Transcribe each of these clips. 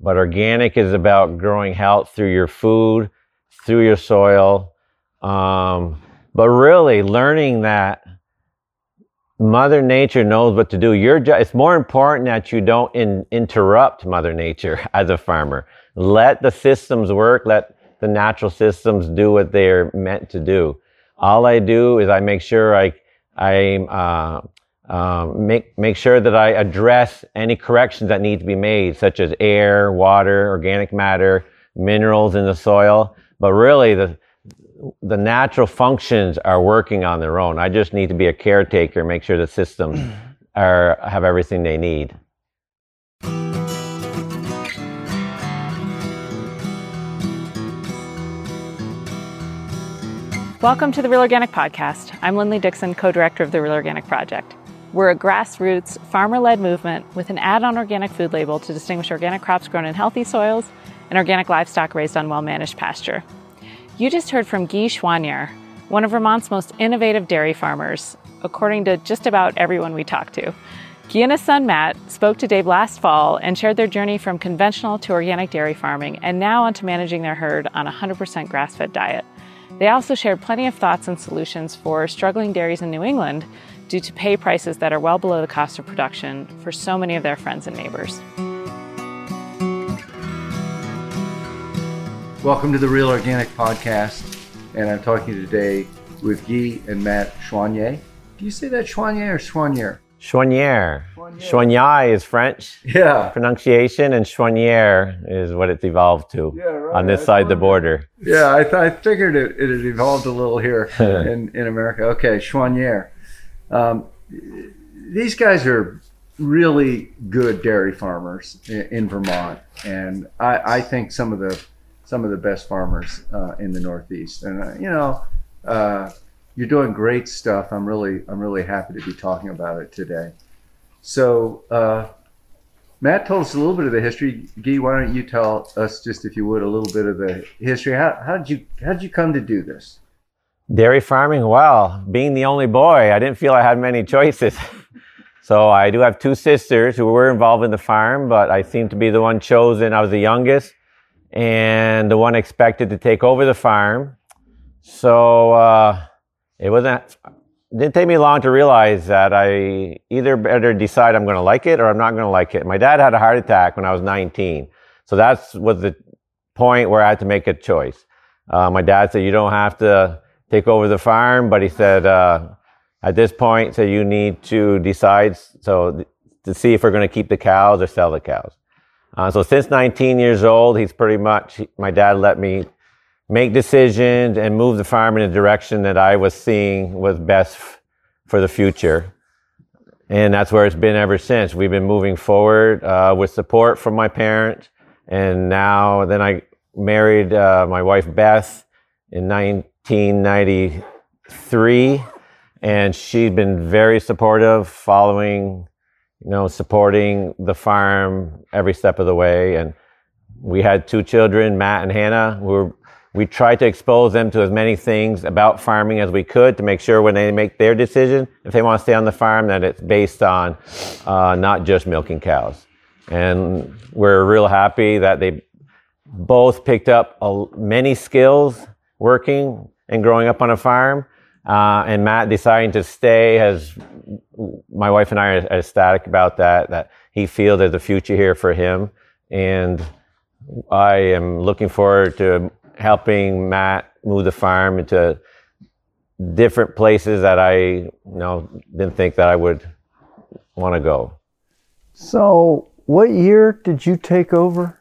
but organic is about growing health through your food, through your soil. Um, but really learning that Mother Nature knows what to do. Your it's more important that you don't in, interrupt Mother Nature as a farmer. Let the systems work. Let the natural systems do what they're meant to do. All I do is I make sure I I uh, um, make make sure that I address any corrections that need to be made, such as air, water, organic matter, minerals in the soil. But really, the the natural functions are working on their own. I just need to be a caretaker, make sure the systems are have everything they need. Welcome to the Real Organic Podcast. I'm Linley Dickson, co director of the Real Organic Project. We're a grassroots, farmer led movement with an add on organic food label to distinguish organic crops grown in healthy soils and organic livestock raised on well managed pasture. You just heard from Guy Choiniere, one of Vermont's most innovative dairy farmers, according to just about everyone we talked to. Guy and his son Matt spoke to Dave last fall and shared their journey from conventional to organic dairy farming and now onto managing their herd on a 100% grass fed diet. They also shared plenty of thoughts and solutions for struggling dairies in New England due to pay prices that are well below the cost of production for so many of their friends and neighbors. Welcome to the Real Organic Podcast, and I'm talking today with Guy and Matt Choiniere. Do you say that Choiniere or Choiniere? Choiniere. Choiniere is French Yeah. pronunciation, and Choiniere is what it's evolved to Yeah, right. on this I side the wondered. border. Yeah, I, th- I figured it, it had evolved a little here in, in America. Okay, Choiniere. Um, these guys are really good dairy farmers in, in Vermont, and I, I think some of the some of the best farmers uh, in the Northeast. And uh, you know, uh, you're doing great stuff. I'm really I'm really happy to be talking about it today. So. Uh, Matt told us a little bit of the history. Guy, why don't you tell us just, if you would, a little bit of the history? How, how did you how did you come to do this? Dairy farming, well, being the only boy, I didn't feel I had many choices. so I do have two sisters who were involved in the farm, but I seemed to be the one chosen. I was the youngest and the one expected to take over the farm. So uh, it wasn't. It didn't take me long to realize that I either better decide I'm going to like it or I'm not going to like it. My dad had a heart attack when I was 19, so that's was the point where I had to make a choice. Uh, my dad said, "You don't have to take over the farm," but he said, uh, "At this point, so you need to decide so th- to see if we're going to keep the cows or sell the cows." Uh, so since 19 years old, he's pretty much my dad let me make decisions and move the farm in a direction that I was seeing was best f- for the future. And that's where it's been ever since. We've been moving forward uh, with support from my parents. And now, then I married uh, my wife Beth in 1993. And she's been very supportive, following, you know, supporting the farm every step of the way. And we had two children, Matt and Hannah. We were we tried to expose them to as many things about farming as we could to make sure when they make their decision, if they want to stay on the farm, that it's based on uh, not just milking cows. And we're real happy that they both picked up many skills working and growing up on a farm. Uh, and Matt deciding to stay has, my wife and I are ecstatic about that, that he feels there's a future here for him. And I am looking forward to helping Matt move the farm into different places that I you know didn't think that I would want to go. So, what year did you take over?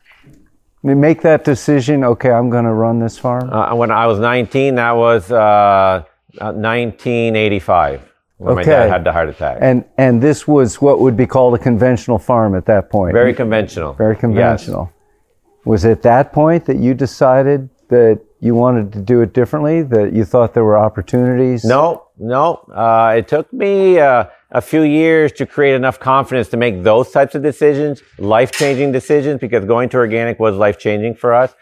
Make that decision. Okay, I'm going to run this farm. Uh, when I was 19, that was uh, 1985 when my dad had the heart attack. And and this was what would be called a conventional farm at that point. Very conventional. very Yes. conventional. Was it that point that you decided that you wanted to do it differently? That you thought there were opportunities? No, no. Uh, it took me uh, a few years to create enough confidence to make those types of decisions, life changing decisions, because going to organic was life changing for us.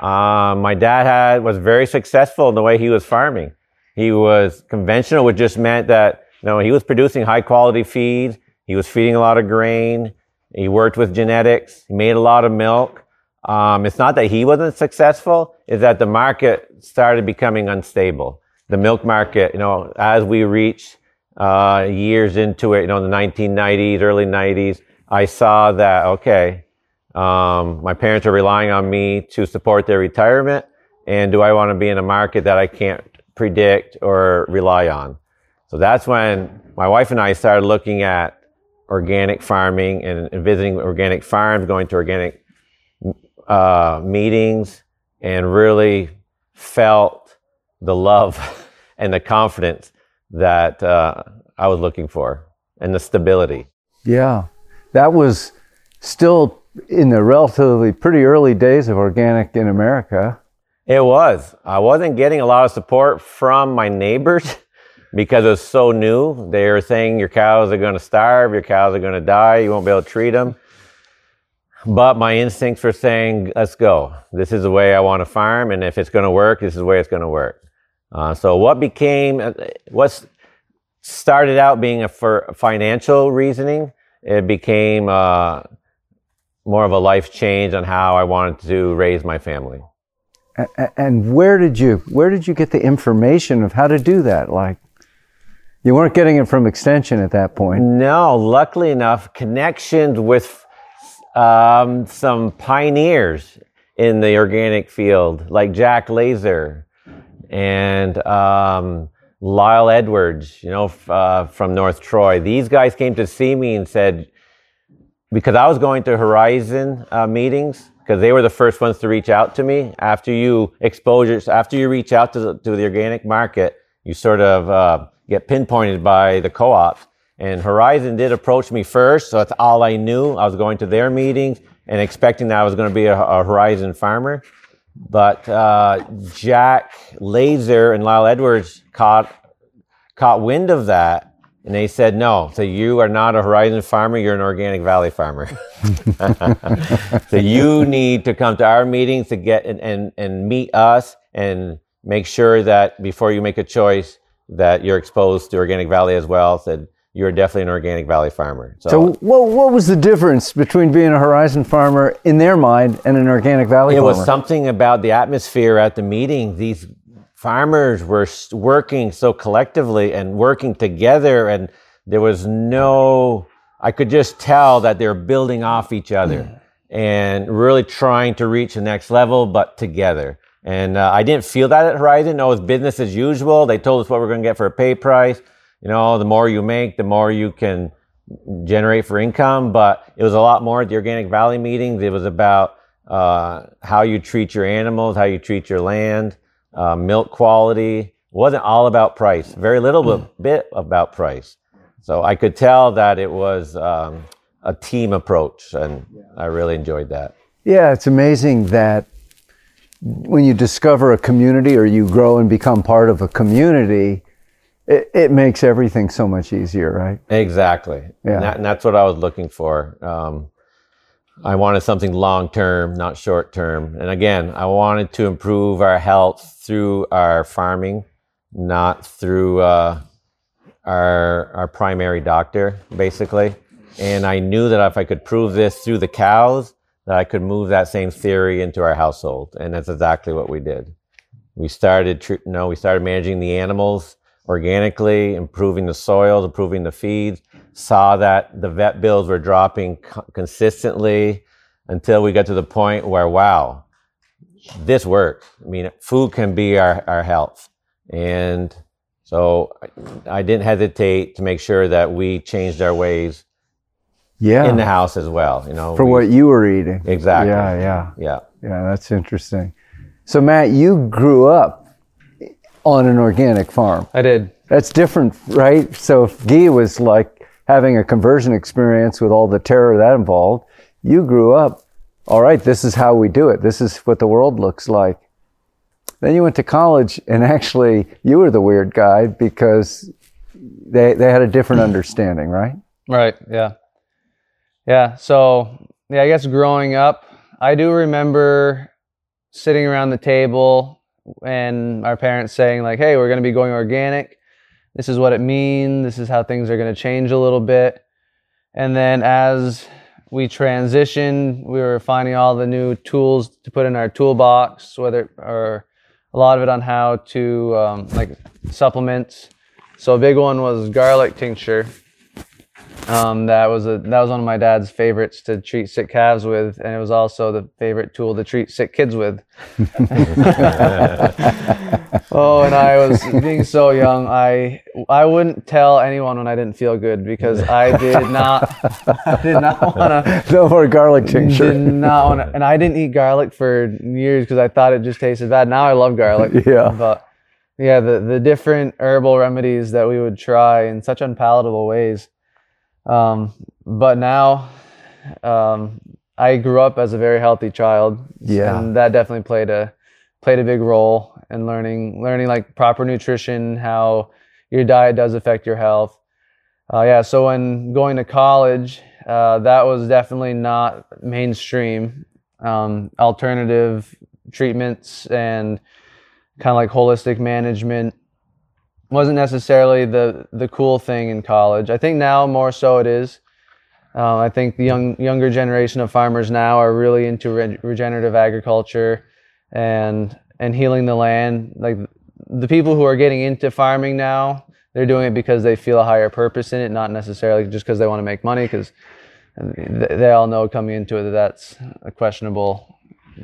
Um, my dad had was very successful in the way he was farming. He was conventional, which just meant that you know he was producing high quality feed. He was feeding a lot of grain, He worked with genetics. He made a lot of milk. Um, it's not that he wasn't successful; it's that the market started becoming unstable. The milk market, you know, as we reach uh, years into it, you know, the 1990s, early 90s, I saw that okay, um, my parents are relying on me to support their retirement, and do I want to be in a market that I can't predict or rely on? So that's when my wife and I started looking at organic farming and, and visiting organic farms, going to organic uh, meetings, and really felt the love and the confidence that uh, I was looking for and the stability. Yeah, that was still in the relatively pretty early days of organic in America. It was. I wasn't getting a lot of support from my neighbors because it was so new. They were saying your cows are going to starve, your cows are going to die, you won't be able to treat them. But my instincts were saying, let's go. This is the way I want to farm, and if it's going to work, this is the way it's going to work. Uh, so what became, uh, what started out being a for financial reasoning, it became uh, more of a life change on how I wanted to raise my family. And where did you where did you get the information of how to do that? Like you weren't getting it from extension at that point. No, luckily enough, connections with um, some pioneers in the organic field, like Jack Lazor and um, Lyle Edwards, you know, uh, from North Troy. These guys came to see me and said, because I was going to Horizon uh, meetings, because they were the first ones to reach out to me. After you exposures, after you reach out to the, to the organic market, you sort of uh, get pinpointed by the co-ops. And Horizon did approach me first, so that's all I knew. I was going to their meetings and expecting that I was going to be a, a Horizon farmer. But uh, Jack Lazor and Lyle Edwards caught caught wind of that, and they said, "No, so you are not a Horizon farmer. You're an Organic Valley farmer. so you need to come to our meetings to get and, and and meet us and make sure that before you make a choice that you're exposed to Organic Valley as well." Said you're definitely an Organic Valley farmer. So, what, what was the difference between being a Horizon farmer in their mind and an Organic Valley it farmer? was something about the atmosphere at the meeting. These farmers were working so collectively and working together, and there was no. I could just tell that they were building off each other and really trying to reach the next level, but together. And uh, I didn't feel that at Horizon. No, it was business as usual. They told us what we're going to get for a pay price. You know, the more you make, the more you can generate for income. But it was a lot more at the Organic Valley meetings. It was about uh, how you treat your animals, how you treat your land, uh, milk quality. It wasn't all about price. Very little but bit about price. So I could tell that it was um, a team approach, and I really enjoyed that. Yeah, it's amazing that when you discover a community or you grow and become part of a community, it, it makes everything so much easier, right? Exactly. Yeah. And, that, and that's what I was looking for. Um, I wanted something long term, not short term. And again, I wanted to improve our health through our farming, not through uh, our our primary doctor, basically. And I knew that if I could prove this through the cows, that I could move that same theory into our household. And that's exactly what we did. We started, tr- no, we started managing the animals organically, improving the soils, improving the feeds. Saw that the vet bills were dropping co- consistently until we got to the point where, wow, this works. I mean, food can be our, our health. And so I, I didn't hesitate to make sure that we changed our ways Yeah. in the house as well. You know, for we- what you were eating. exactly. Yeah, yeah. Yeah. Yeah, that's interesting. So, Matt, you grew up on an organic farm. I did. That's different, right? So, if Guy was like having a conversion experience with all the terror that involved, you grew up, all right, this is how we do it. This is what the world looks like. Then you went to college, and actually, you were the weird guy because they, they had a different understanding, right? Right. Yeah. Yeah. So, yeah, I guess growing up, I do remember sitting around the table and our parents saying, like, hey, we're going to be going organic. This is what it means. This is how things are going to change a little bit. And then as we transitioned. We were finding all the new tools to put in our toolbox, whether or a lot of it on how to um, like supplements. So a big one was garlic tincture. Um, that was a that was one of my dad's favorites to treat sick calves with, and it was also the favorite tool to treat sick kids with. oh, and I was being so young, I I wouldn't tell anyone when I didn't feel good because I did not I did not want to no more garlic tincture. did not want to, and I didn't eat garlic for years because I thought it just tasted bad. Now I love garlic. Yeah. but yeah, the the different herbal remedies that we would try in such unpalatable ways. Um, but now, um, I grew up as a very healthy child. Yeah. and that definitely played a played a big role in learning learning like proper nutrition, how your diet does affect your health. Uh, yeah, so when going to college, uh, that was definitely not mainstream. Um, alternative treatments and kind of like holistic management wasn't necessarily the the cool thing in college. I think now more so it is. Uh, I think the young younger generation of farmers now are really into re- regenerative agriculture and and healing the land. Like the people who are getting into farming now, they're doing it because they feel a higher purpose in it, not necessarily just because they want to make money. Because they all know coming into it that that's a questionable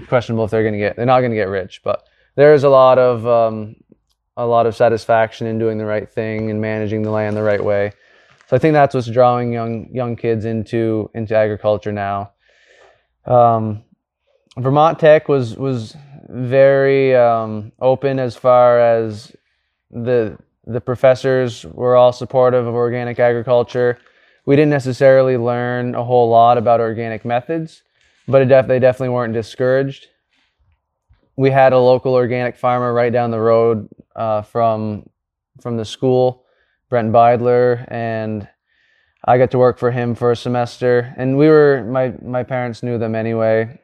questionable if they're going to get they're not going to get rich. But there is a lot of um, a lot of satisfaction in doing the right thing and managing the land the right way. So I think that's what's drawing young young kids into into agriculture now. Um, Vermont Tech was was very um, open as far as the the professors were all supportive of organic agriculture. We didn't necessarily learn a whole lot about organic methods, but def- they definitely weren't discouraged. We had a local organic farmer right down the road uh, from from the school, Brent Beidler, and I got to work for him for a semester. And we were my my parents knew them anyway,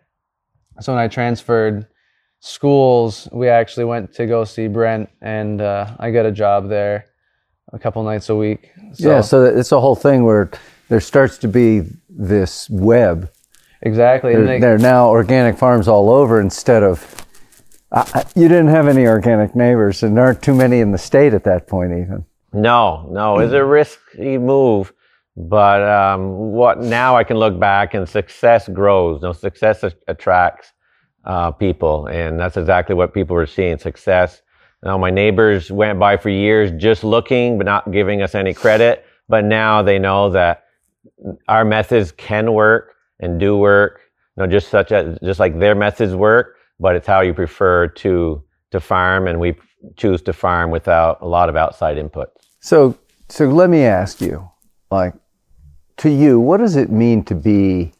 so when I transferred schools, we actually went to go see Brent, and uh, I got a job there a couple nights a week. So, yeah, so it's a whole thing where there starts to be this web. exactly. There, they, there are now organic farms all over instead of. You didn't have any organic neighbors, and there aren't too many in the state at that point, even. No, no, it's a risky move. But um, what now I can look back and success grows. No, success a- attracts uh, people, and that's exactly what people were seeing. Success. Now my neighbors went by for years just looking, but not giving us any credit. But now they know that our methods can work and do work. You know, just such as just like their methods work, but it's how you prefer to to farm, and we choose to farm without a lot of outside input. So, so let me ask you, like, to you, what does it mean to be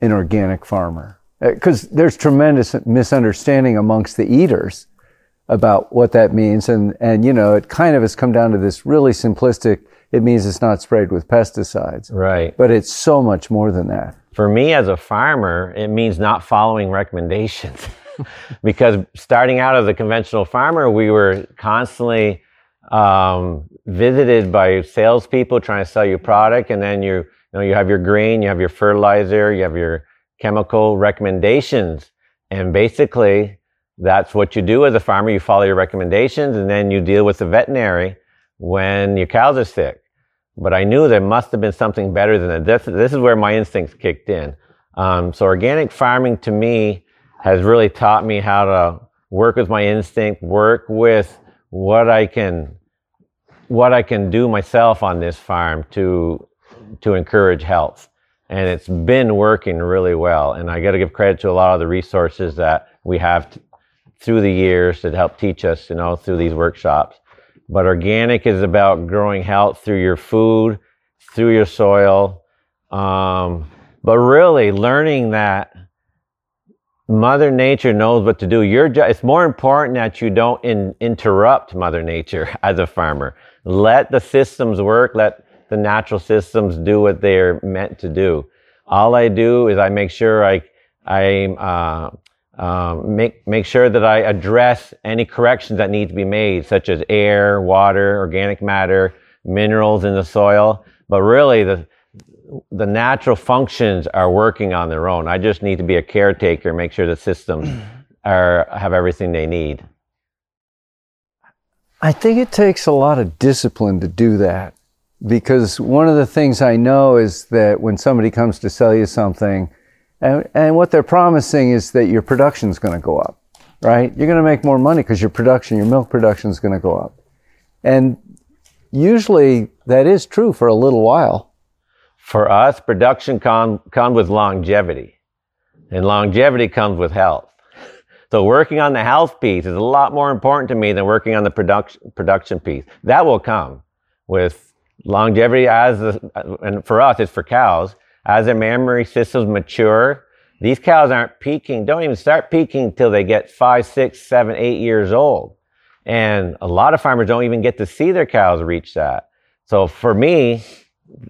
an organic farmer? Uh, because there's tremendous misunderstanding amongst the eaters about what that means, and and you know, it kind of has come down to this really simplistic. It means it's not sprayed with pesticides, Right. but it's so much more than that. For me as a farmer, it means not following recommendations. because starting out as a conventional farmer, we were constantly um, visited by salespeople trying to sell you product, and then you, you know you have your grain, you have your fertilizer, you have your chemical recommendations, and basically that's what you do as a farmer. You follow your recommendations, and then you deal with the veterinary when your cows are sick. But I knew there must have been something better than that. This, this is where my instincts kicked in. Um, so organic farming to me has really taught me how to work with my instinct, work with what I can, what I can do myself on this farm to, to encourage health. And it's been working really well. And I got to give credit to a lot of the resources that we have t- through the years that help teach us, you know, through these workshops. But organic is about growing health through your food, through your soil. Um, but really learning that Mother Nature knows what to do. Your jo- it's more important that you don't in, interrupt Mother Nature as a farmer. Let the systems work. Let the natural systems do what they're meant to do. All I do is I make sure I I uh, um, make make sure that I address any corrections that need to be made, such as air, water, organic matter, minerals in the soil. But really, the the natural functions are working on their own. I just need to be a caretaker, make sure the systems are have everything they need. I think it takes a lot of discipline to do that because one of the things I know is that when somebody comes to sell you something, and, and what they're promising is that your production is going to go up, right? You're going to make more money because your production, your milk production is going to go up. And usually that is true for a little while. For us, production com- comes with longevity, and longevity comes with health. So working on the health piece is a lot more important to me than working on the production production piece. That will come with longevity as the, and for us, it's for cows. As their mammary systems mature, these cows aren't peaking, don't even start peaking until they get five, six, seven, eight years old. And a lot of farmers don't even get to see their cows reach that. So for me,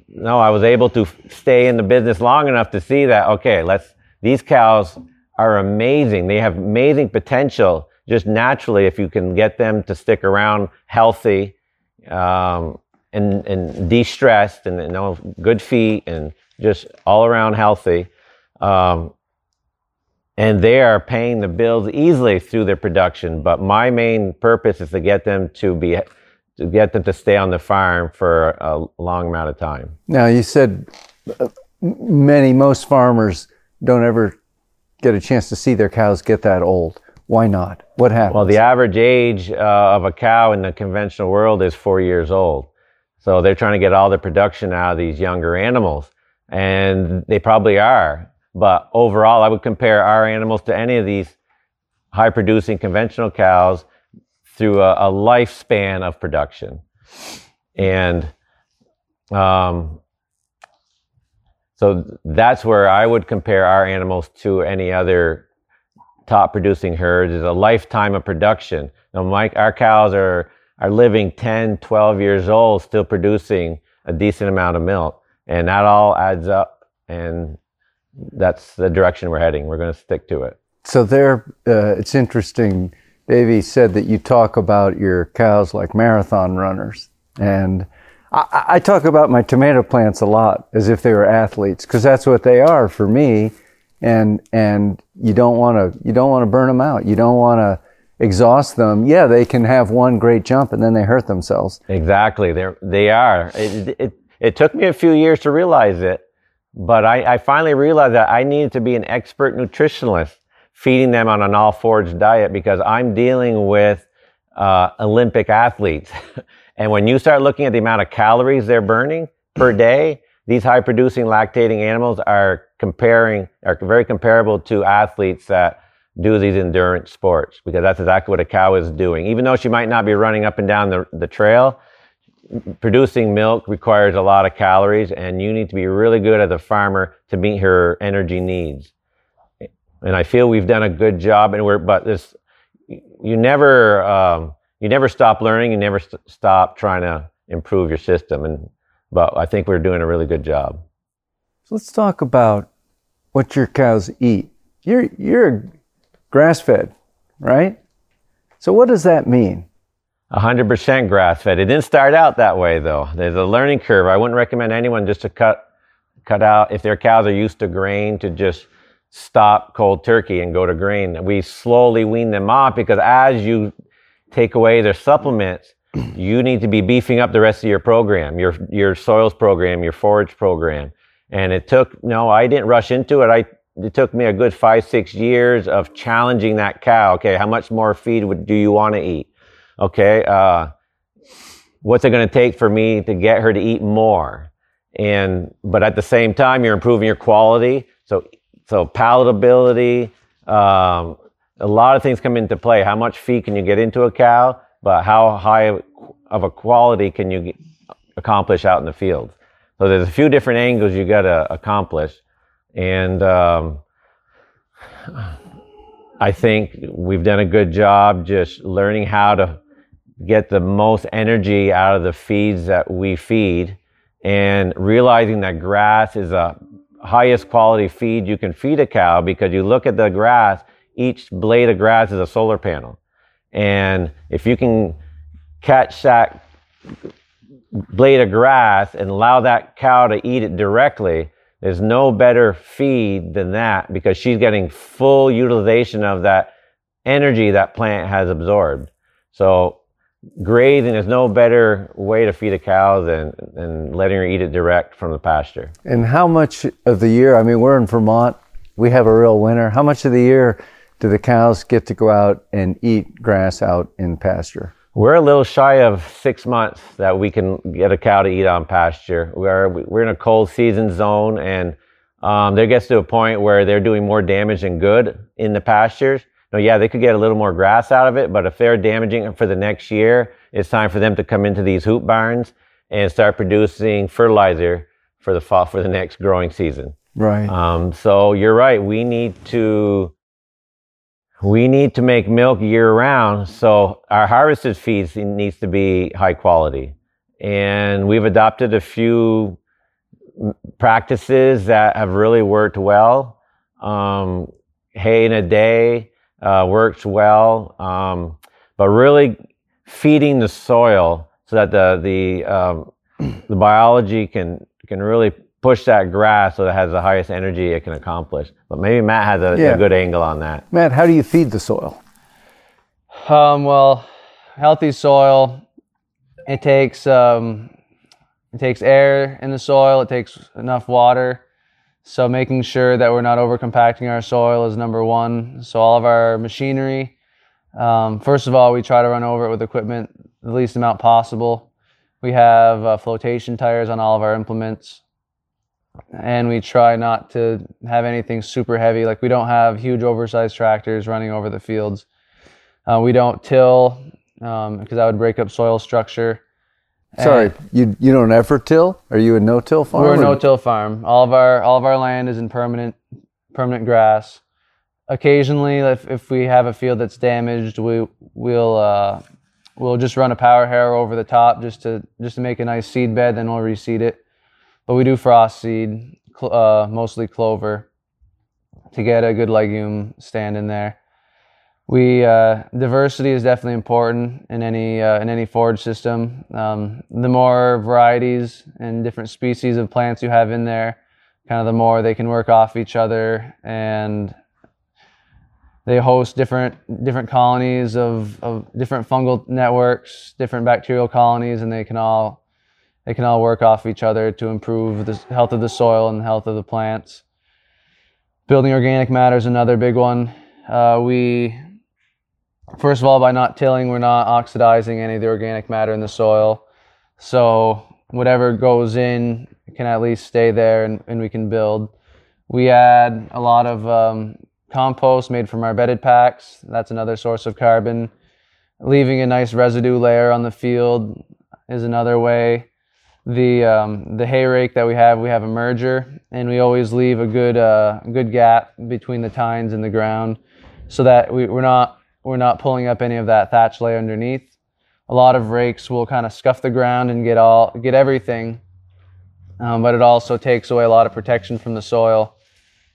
no, I was able to stay in the business long enough to see that, okay, let's, these cows are amazing. They have amazing potential just naturally if you can get them to stick around healthy, um, and, and de-stressed and you know, good feet and just all around healthy. Um, and they are paying the bills easily through their production. But my main purpose is to get them to be to get them to stay on the farm for a long amount of time. Now, you said uh, many, most farmers don't ever get a chance to see their cows get that old. Why not? What happens? Well, the average age uh, of a cow in the conventional world is four years old. So they're trying to get all the production out of these younger animals. And they probably are. But overall, I would compare our animals to any of these high producing conventional cows through a, a lifespan of production. And um, so that's where I would compare our animals to any other top producing herds is a lifetime of production. Now, Mike, our cows are, are living 10, 12 years old, still producing a decent amount of milk. And that all adds up. And that's the direction we're heading. We're going to stick to it. So there, uh, it's interesting Davey said that you talk about your cows like marathon runners. And I, I talk about my tomato plants a lot as if they were athletes because that's what they are for me. And, and you don't want to, you don't want to burn them out. You don't want to exhaust them. Yeah, they can have one great jump and then they hurt themselves. Exactly. They're, they are. It, it, it took me a few years to realize it, but I, I finally realized that I needed to be an expert nutritionalist feeding them on an all forage diet because I'm dealing with uh, Olympic athletes. and when you start looking at the amount of calories they're burning per day, these high producing lactating animals are comparing, are very comparable to athletes that do these endurance sports because that's exactly what a cow is doing. Even though she might not be running up and down the, the trail, producing milk requires a lot of calories and you need to be really good as a farmer to meet her energy needs and I feel we've done a good job. And we're, but this, you never, um, you never stop learning. You never st- stop trying to improve your system. And, but I think we're doing a really good job. So let's talk about what your cows eat. You're, you're grass fed, right? So what does that mean? 100% grass fed. It didn't start out that way though. There's a learning curve. I wouldn't recommend anyone just to cut, cut out, if their cows are used to grain, to just stop cold turkey and go to grain. We slowly wean them off because as you take away their supplements, you need to be beefing up the rest of your program, your your soils program, your forage program. And it took no, I didn't rush into it. I it took me a good five six years of challenging that cow. Okay, how much more feed would, do you want to eat? Okay, uh, what's it going to take for me to get her to eat more? And but at the same time, you're improving your quality. So so palatability, um, a lot of things come into play. How much feed can you get into a cow, but how high of a quality can you get, accomplish out in the field? So there's a few different angles you got to accomplish, and um, I think we've done a good job just learning how to get the most energy out of the feeds that we feed, and realizing that grass is a highest quality feed you can feed a cow because you look at the grass, each blade of grass is a solar panel. And if you can catch that blade of grass and allow that cow to eat it directly, there's no better feed than that because she's getting full utilization of that energy that plant has absorbed. So grazing, there's no better way to feed a cow than, than letting her eat it direct from the pasture. And how much of the year? I mean, we're in Vermont. We have a real winter. How much of the year do the cows get to go out and eat grass out in pasture? We're a little shy of six months that we can get a cow to eat on pasture. We're we're in a cold season zone, and um, there gets to a point where they're doing more damage than good in the pastures. Now, yeah, they could get a little more grass out of it, but if they're damaging it for the next year, it's time for them to come into these hoop barns and start producing fertilizer for the fall for the next growing season. Right. Um, so you're right. We need to we need to make milk year round. So our harvested feeds needs to be high quality, and we've adopted a few practices that have really worked well. Um, hay in a day uh, works well, um, but really feeding the soil so that the the um, the biology can can really push that grass so that it has the highest energy it can accomplish. But maybe Matt has a, Yeah. a good angle on that. Matt, how do you feed the soil? Um, well, healthy soil. It takes um, it takes air in the soil. It takes enough water. So making sure that we're not overcompacting our soil is number one. So all of our machinery. Um, first of all, we try to run over it with equipment the least amount possible. We have uh, flotation tires on all of our implements, and we try not to have anything super heavy. Like we don't have huge oversized tractors running over the fields. Uh, we don't till um, because that would break up soil structure. Sorry, And you you don't ever till? Are you a no-till farm? we're a no-till farm. All of our all of our land is in permanent permanent grass. Occasionally, if, if we have a field that's damaged, we we'll uh, we'll just run a power harrow over the top just to just to make a nice seed bed. Then we'll reseed it. But we do frost seed, cl- uh, mostly clover, to get a good legume stand in there. We uh, diversity is definitely important in any uh, in any forage system. Um, the more varieties and different species of plants you have in there, kind of the more they can work off each other and they host different different colonies of, of different fungal networks, different bacterial colonies, and they can all they can all work off each other to improve the health of the soil and the health of the plants. Building organic matter is another big one. Uh, we first of all by not tilling, we're not oxidizing any of the organic matter in the soil, so whatever goes in can at least stay there, and, and we can build. We add a lot of um, compost made from our bedded packs. That's another source of carbon. Leaving a nice residue layer on the field is another way. The um, the hay rake that we have, we have a merger, and we always leave a good uh, good gap between the tines and the ground, so that we, we're not we're not pulling up any of that thatch layer underneath. A lot of rakes will kind of scuff the ground and get all get everything, um, but it also takes away a lot of protection from the soil.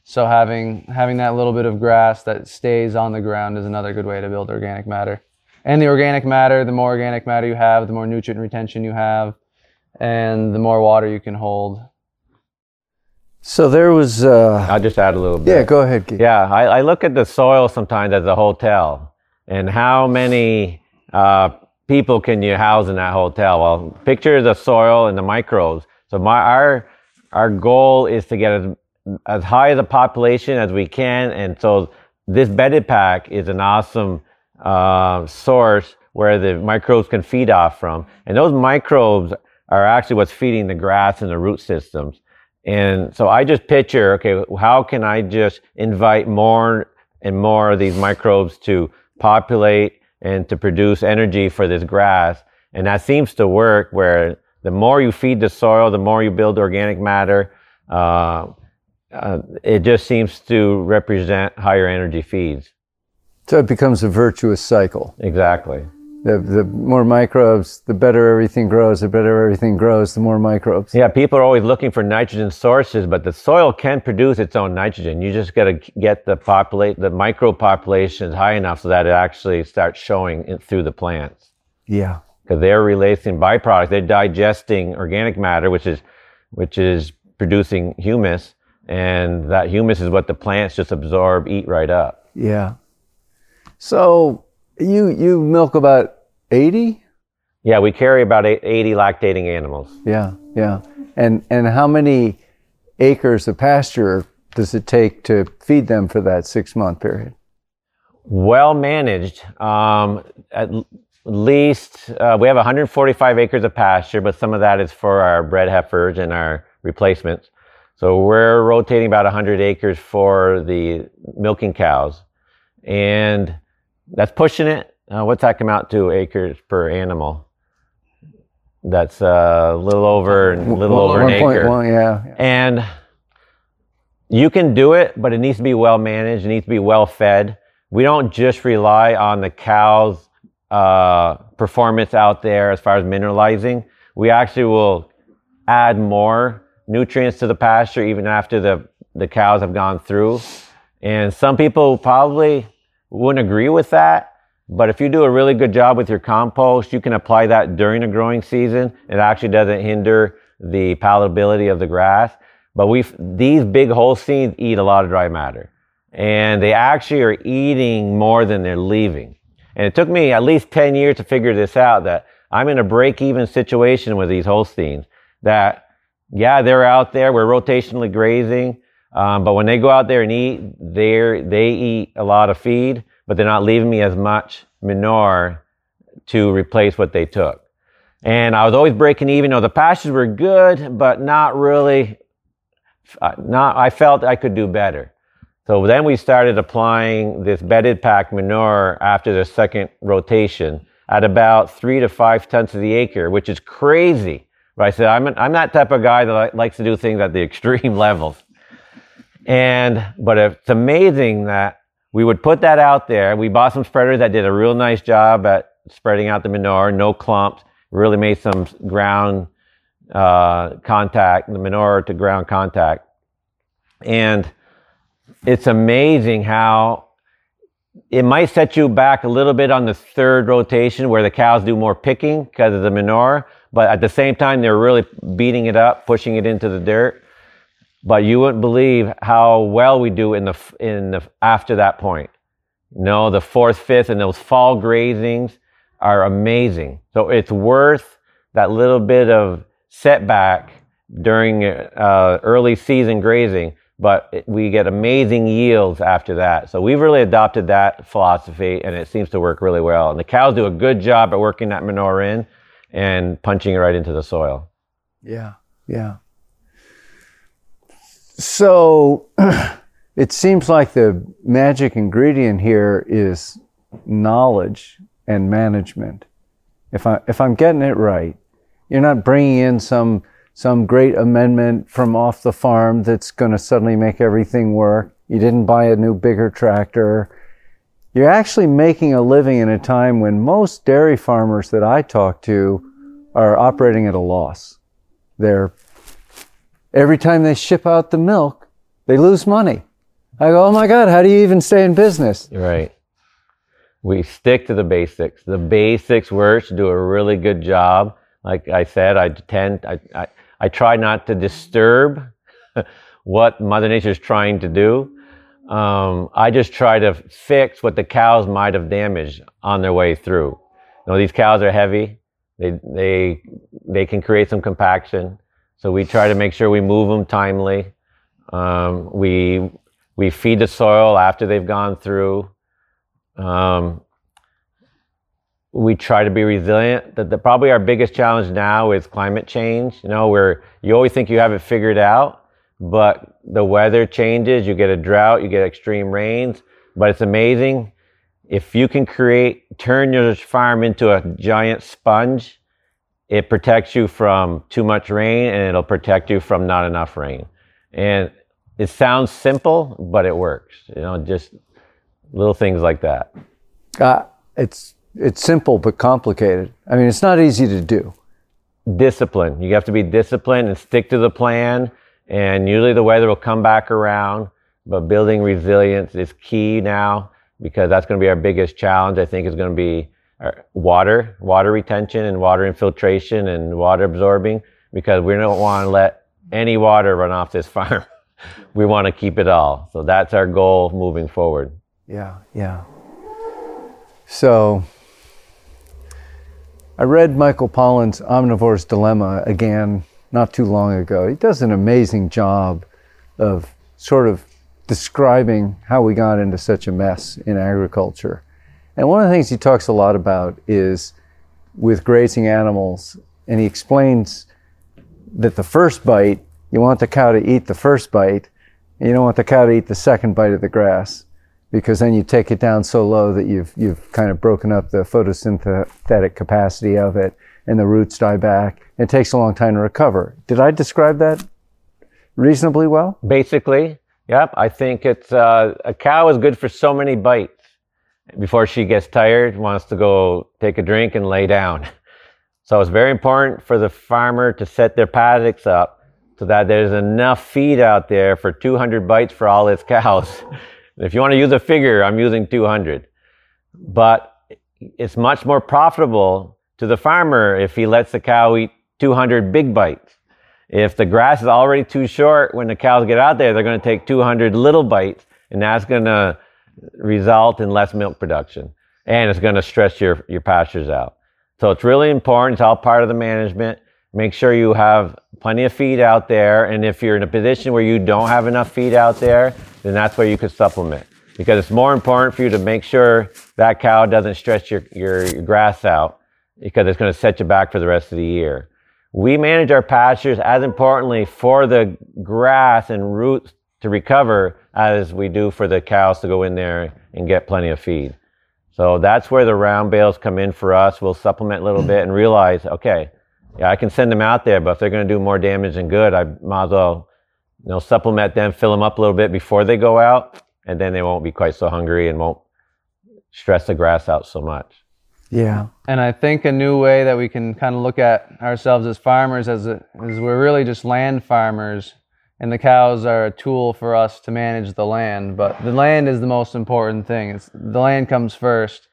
So having having that little bit of grass that stays on the ground is another good way to build organic matter. And the organic matter, the more organic matter you have, the more nutrient retention you have, and the more water you can hold. So there was. Uh, I'll just add a little bit. yeah, go ahead. Keith. Yeah, I, I look at the soil sometimes as a hotel, and how many uh, people can you house in that hotel? Well, picture the soil and the microbes. So my our our goal is to get as as high as a population as we can, and so this bedded pack is an awesome uh, source where the microbes can feed off from, and those microbes are actually what's feeding the grass and the root systems. And so I just picture, okay, how can I just invite more and more of these microbes to populate and to produce energy for this grass? And that seems to work where the more you feed the soil, the more you build organic matter. Uh, uh, it just seems to represent higher energy feeds. So it becomes a virtuous cycle. Exactly. The, the more microbes, the better everything grows. The better everything grows, the more microbes. Yeah, people are always looking for nitrogen sources, but the soil can produce its own nitrogen. You just got to get the populate the micro populations high enough so that it actually starts showing it through the plants. Yeah. because they're releasing byproducts. They're digesting organic matter, which is which is producing humus, and that humus is what the plants just absorb, eat right up. Yeah. So you you milk about eighty? Yeah, we carry about 80 lactating animals. Yeah, yeah. And and how many acres of pasture does it take to feed them for that six month period? Well managed. Um, at least uh, we have 145 acres of pasture, but some of that is for our bred heifers and our replacements. So we're rotating about 100 acres for the milking cows, and that's pushing it. Uh, what's that come out to acres per animal? That's uh, a little over, a little over an acre. 1.1, yeah. yeah. And you can do it, but it needs to be well managed. It needs to be well fed. We don't just rely on the cow's uh, performance out there as far as mineralizing. We actually will add more nutrients to the pasture even after the, the cows have gone through. And some people probably wouldn't agree with that. But if you do a really good job with your compost, you can apply that during the growing season. It actually doesn't hinder the palatability of the grass. But we these big Holsteins eat a lot of dry matter, and they actually are eating more than they're leaving. And it took me at least 10 years to figure this out that I'm in a break even situation with these Holsteins. That, yeah, they're out there, we're rotationally grazing, um, but when they go out there and eat, they're, they eat a lot of feed, but they're not leaving me as much manure to replace what they took. And I was always breaking even. You know, the pastures were good, but not really. uh, Not. I felt I could do better. So then we started applying this bedded pack manure after the second rotation at about three to five tons of the acre, which is crazy. I said I'm I'm that type of guy that likes to do things at the extreme levels. And but it's amazing that we would put that out there. We bought some spreaders that did a real nice job at spreading out the manure, no clumps. Really made some ground uh, contact, the manure to ground contact, and it's amazing how it might set you back a little bit on the third rotation where the cows do more picking because of the manure, but at the same time they're really beating it up, pushing it into the dirt. But you wouldn't believe how well we do in the in the after that point. No, the fourth, fifth, and those fall grazings are amazing. So it's worth that little bit of setback during uh, early season grazing, but we get amazing yields after that. So we've really adopted that philosophy, and it seems to work really well. And the cows do a good job at working that manure in and punching it right into the soil. Yeah, yeah. So it seems like the magic ingredient here is knowledge and management. If I if I'm getting it right, you're not bringing in some some great amendment from off the farm that's going to suddenly make everything work. You didn't buy a new bigger tractor. You're actually making a living in a time when most dairy farmers that I talk to are operating at a loss. They're every time they ship out the milk, they lose money. I go, oh my God, how do you even stay in business? Right. We stick to the basics. The basics works, do a really good job. Like I said, I tend, I, I, I try not to disturb what Mother Nature is trying to do. Um, I just try to fix what the cows might have damaged on their way through. You know, these cows are heavy. They, they, they can create some compaction. So we try to make sure we move them timely. Um, we, we feed the soil after they've gone through. Um, we try to be resilient. The, the, probably our biggest challenge now is climate change. You know, where you always think you have it figured out, but the weather changes. You get a drought, you get extreme rains. But it's amazing if you can create, turn your farm into a giant sponge. It protects you from too much rain, and it'll protect you from not enough rain. And it sounds simple, but it works. You know, just little things like that. Uh, it's it's simple but complicated. I mean, it's not easy to do. Discipline. You have to be disciplined and stick to the plan. And usually the weather will come back around. But building resilience is key now because that's going to be our biggest challenge. I think is going to be Uh, water, water retention, and water infiltration and water absorbing because we don't want to let any water run off this farm. we want to keep it all. So that's our goal moving forward. Yeah, yeah. So I read Michael Pollan's Omnivore's Dilemma again not too long ago. He does an amazing job of sort of describing how we got into such a mess in agriculture. And one of the things he talks a lot about is with grazing animals, and he explains that the first bite, you want the cow to eat the first bite, and you don't want the cow to eat the second bite of the grass because then you take it down so low that you've you've kind of broken up the photosynthetic capacity of it and the roots die back. It takes a long time to recover. Did I describe that reasonably well? Basically, yep. I think it's uh, a cow is good for so many bites before she gets tired, wants to go take a drink and lay down. So it's very important for the farmer to set their paddocks up so that there's enough feed out there for 200 bites for all his cows. if you want to use a figure, I'm using 200. But it's much more profitable to the farmer if he lets the cow eat 200 big bites. If the grass is already too short, when the cows get out there, they're going to take 200 little bites, and that's going to result in less milk production. And it's going to stress your, your pastures out. So it's really important. It's all part of the management. Make sure you have plenty of feed out there. And if you're in a position where you don't have enough feed out there, then that's where you could supplement. Because it's more important for you to make sure that cow doesn't stretch your, your, your grass out because it's going to set you back for the rest of the year. We manage our pastures as importantly for the grass and roots to recover as we do for the cows to go in there and get plenty of feed. So that's where the round bales come in for us. We'll supplement a little bit and realize, okay, yeah, I can send them out there, but if they're going to do more damage than good, I might as well, you know, supplement them, fill them up a little bit before they go out, and then they won't be quite so hungry and won't stress the grass out so much. Yeah. And I think a new way that we can kind of look at ourselves as farmers as a, is we're really just land farmers and the cows are a tool for us to manage the land. But the land is the most important thing. It's, the land comes first,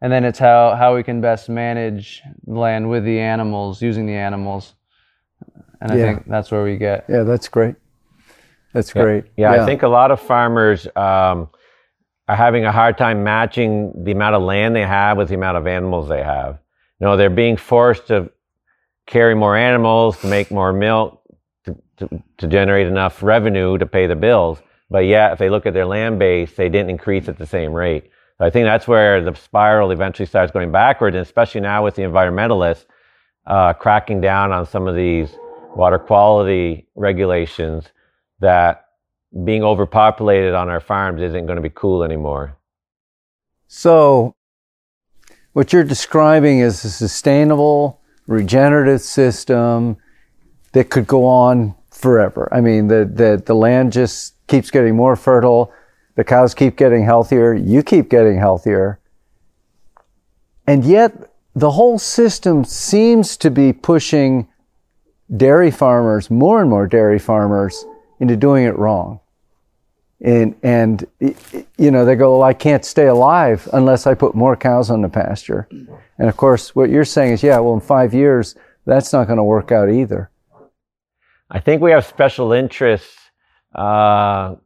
and then it's how, how we can best manage the land with the animals, using the animals. And I Yeah. think that's where we get. Yeah, that's great. That's great. Yeah, I think a lot of farmers um, are having a hard time matching the amount of land they have with the amount of animals they have. You know, they're being forced to carry more animals to make more milk to, generate enough revenue to pay the bills. But yet, if they look at their land base, they didn't increase at the same rate. So I think that's where the spiral eventually starts going backward, and especially now with the environmentalists uh, cracking down on some of these water quality regulations that being overpopulated on our farms isn't going to be cool anymore. So, what you're describing is a sustainable, regenerative system that could go on forever. I mean, the, the, the land just keeps getting more fertile, the cows keep getting healthier, you keep getting healthier. And yet, the whole system seems to be pushing dairy farmers, more and more dairy farmers, into doing it wrong. And, and you know, they go, well, I can't stay alive unless I put more cows on the pasture. And of course, what you're saying is, yeah, well, in five years, that's not going to work out either. I think we have special interests uh,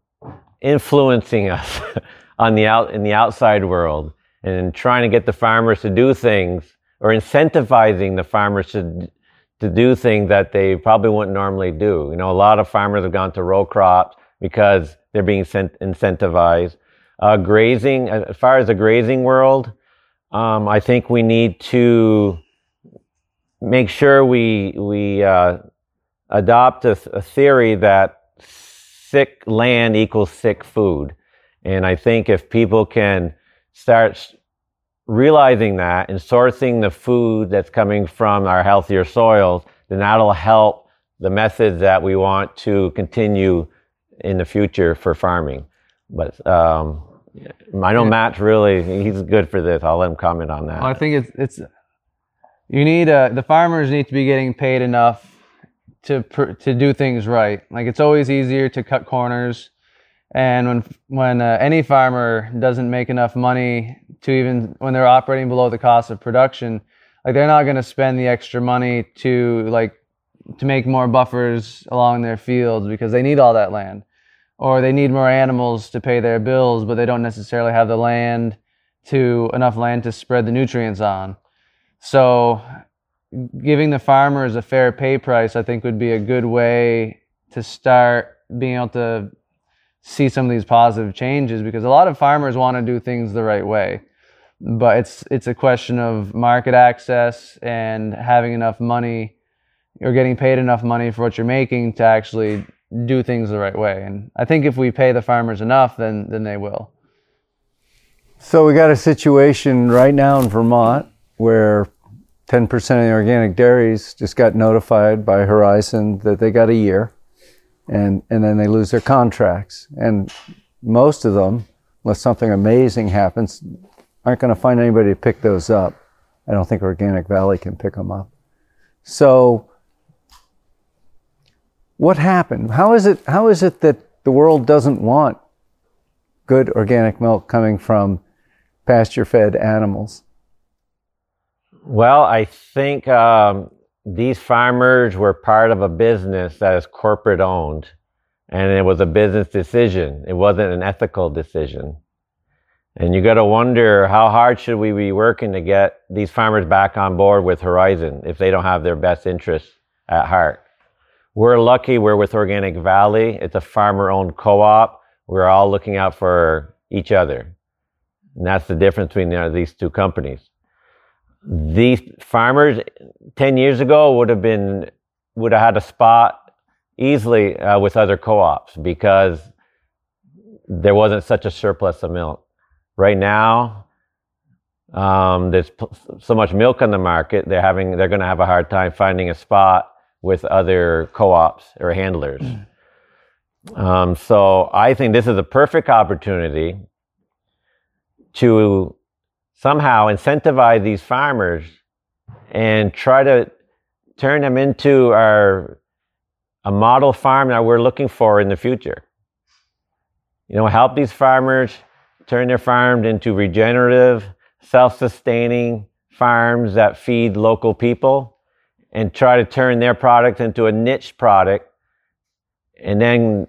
influencing us on the out in the outside world and trying to get the farmers to do things or incentivizing the farmers to to do things that they probably wouldn't normally do. You know, a lot of farmers have gone to row crops because they're being cent- incentivized. Uh, grazing, as far as the grazing world, um, I think we need to make sure we we uh, adopt a, a theory that sick land equals sick food. And I think if people can start realizing that and sourcing the food that's coming from our healthier soils, then that'll help the methods that we want to continue in the future for farming. But um, I know Matt's really, he's good for this. I'll let him comment on that. Well, I think it's it's you need uh the farmers need to be getting paid enough to to do things right. Like it's always easier to cut corners, and when when uh, any farmer doesn't make enough money to even when they're operating below the cost of production, like they're not going to spend the extra money to like to make more buffers along their fields because they need all that land or they need more animals to pay their bills, but they don't necessarily have the land to enough land to spread the nutrients on. So giving the farmers a fair pay price, I think would be a good way to start being able to see some of these positive changes because a lot of farmers want to do things the right way. But it's it's a question of market access and having enough money or getting paid enough money for what you're making to actually do things the right way. And I think if we pay the farmers enough, then then they will. So we got a situation right now in Vermont where 10% of the organic dairies just got notified by Horizon that they got a year and, and then they lose their contracts. And most of them, unless something amazing happens, aren't going to find anybody to pick those up. I don't think Organic Valley can pick them up. So, what happened? How is it, how is it that the world doesn't want good organic milk coming from pasture fed animals? Well, I think um, these farmers were part of a business that is corporate owned, and it was a business decision. It wasn't an ethical decision. And you got to wonder how hard should we be working to get these farmers back on board with Horizon if they don't have their best interests at heart. We're lucky we're with Organic Valley. It's a farmer owned co op. We're all looking out for each other. And that's the difference between know, these two companies these farmers 10 years ago would have been would have had a spot easily uh, with other co-ops because there wasn't such a surplus of milk. Right now um, there's p- so much milk on the market they're having they're going to have a hard time finding a spot with other co-ops or handlers. Um, so i think this is a perfect opportunity to somehow incentivize these farmers and try to turn them into our a model farm that we're looking for in the future. You know, help these farmers turn their farms into regenerative, self-sustaining farms that feed local people and try to turn their product into a niche product and then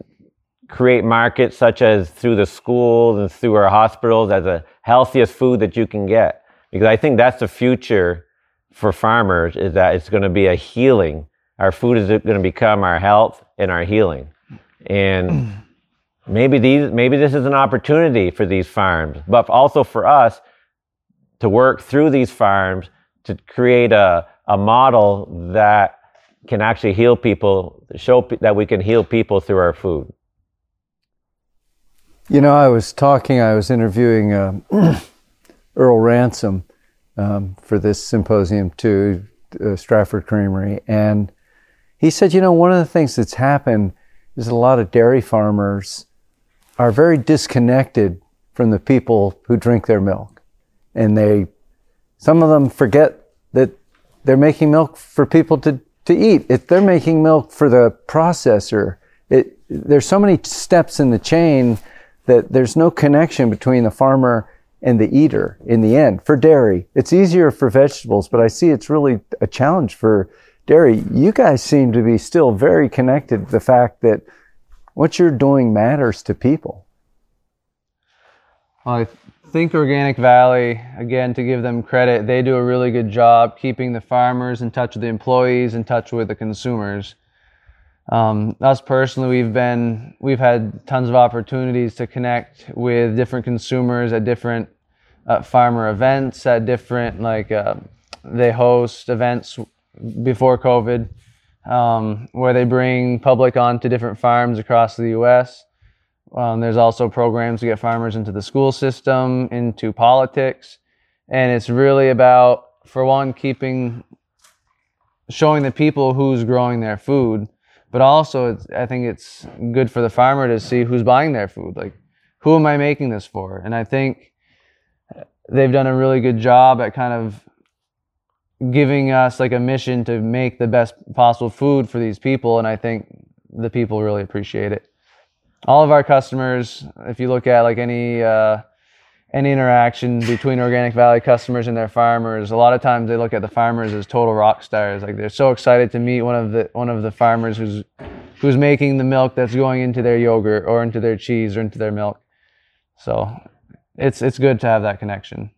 create markets such as through the schools and through our hospitals as a healthiest food that you can get. Because I think that's the future for farmers is that it's going to be a healing. Our food is going to become our health and our healing. And maybe these, maybe this is an opportunity for these farms, but also for us to work through these farms to create a, a model that can actually heal people, show that we can heal people through our food. You know, I was talking, I was interviewing uh, Earl Ransom um, for this symposium too, uh, Strafford Creamery, and he said, you know, one of the things that's happened is a lot of dairy farmers are very disconnected from the people who drink their milk, and they, some of them forget that they're making milk for people to to eat. If they're making milk for the processor, it, there's so many steps in the chain that there's no connection between the farmer and the eater in the end for dairy. It's easier for vegetables, but I see it's really a challenge for dairy. You guys seem to be still very connected to the fact that what you're doing matters to people. I think Organic Valley, again, to give them credit, they do a really good job keeping the farmers in touch with the employees, in touch with the consumers. Um, us personally, we've been we've had tons of opportunities to connect with different consumers at different uh, farmer events, at different like uh, they host events before COVID, um, where they bring public onto different farms across the U.S. Um, there's also programs to get farmers into the school system, into politics, and it's really about, for one, keeping showing the people who's growing their food but also I think it's good for the farmer to see who's buying their food. Like, who am I making this for? And I think they've done a really good job at kind of giving us like a mission to make the best possible food for these people. And I think the people really appreciate it. All of our customers, if you look at like any uh, any interaction between Organic Valley customers and their farmers. A lot of times they look at the farmers as total rock stars. Like they're so excited to meet one of the one of the farmers who's who's making the milk that's going into their yogurt or into their cheese or into their milk. So it's it's good to have that connection.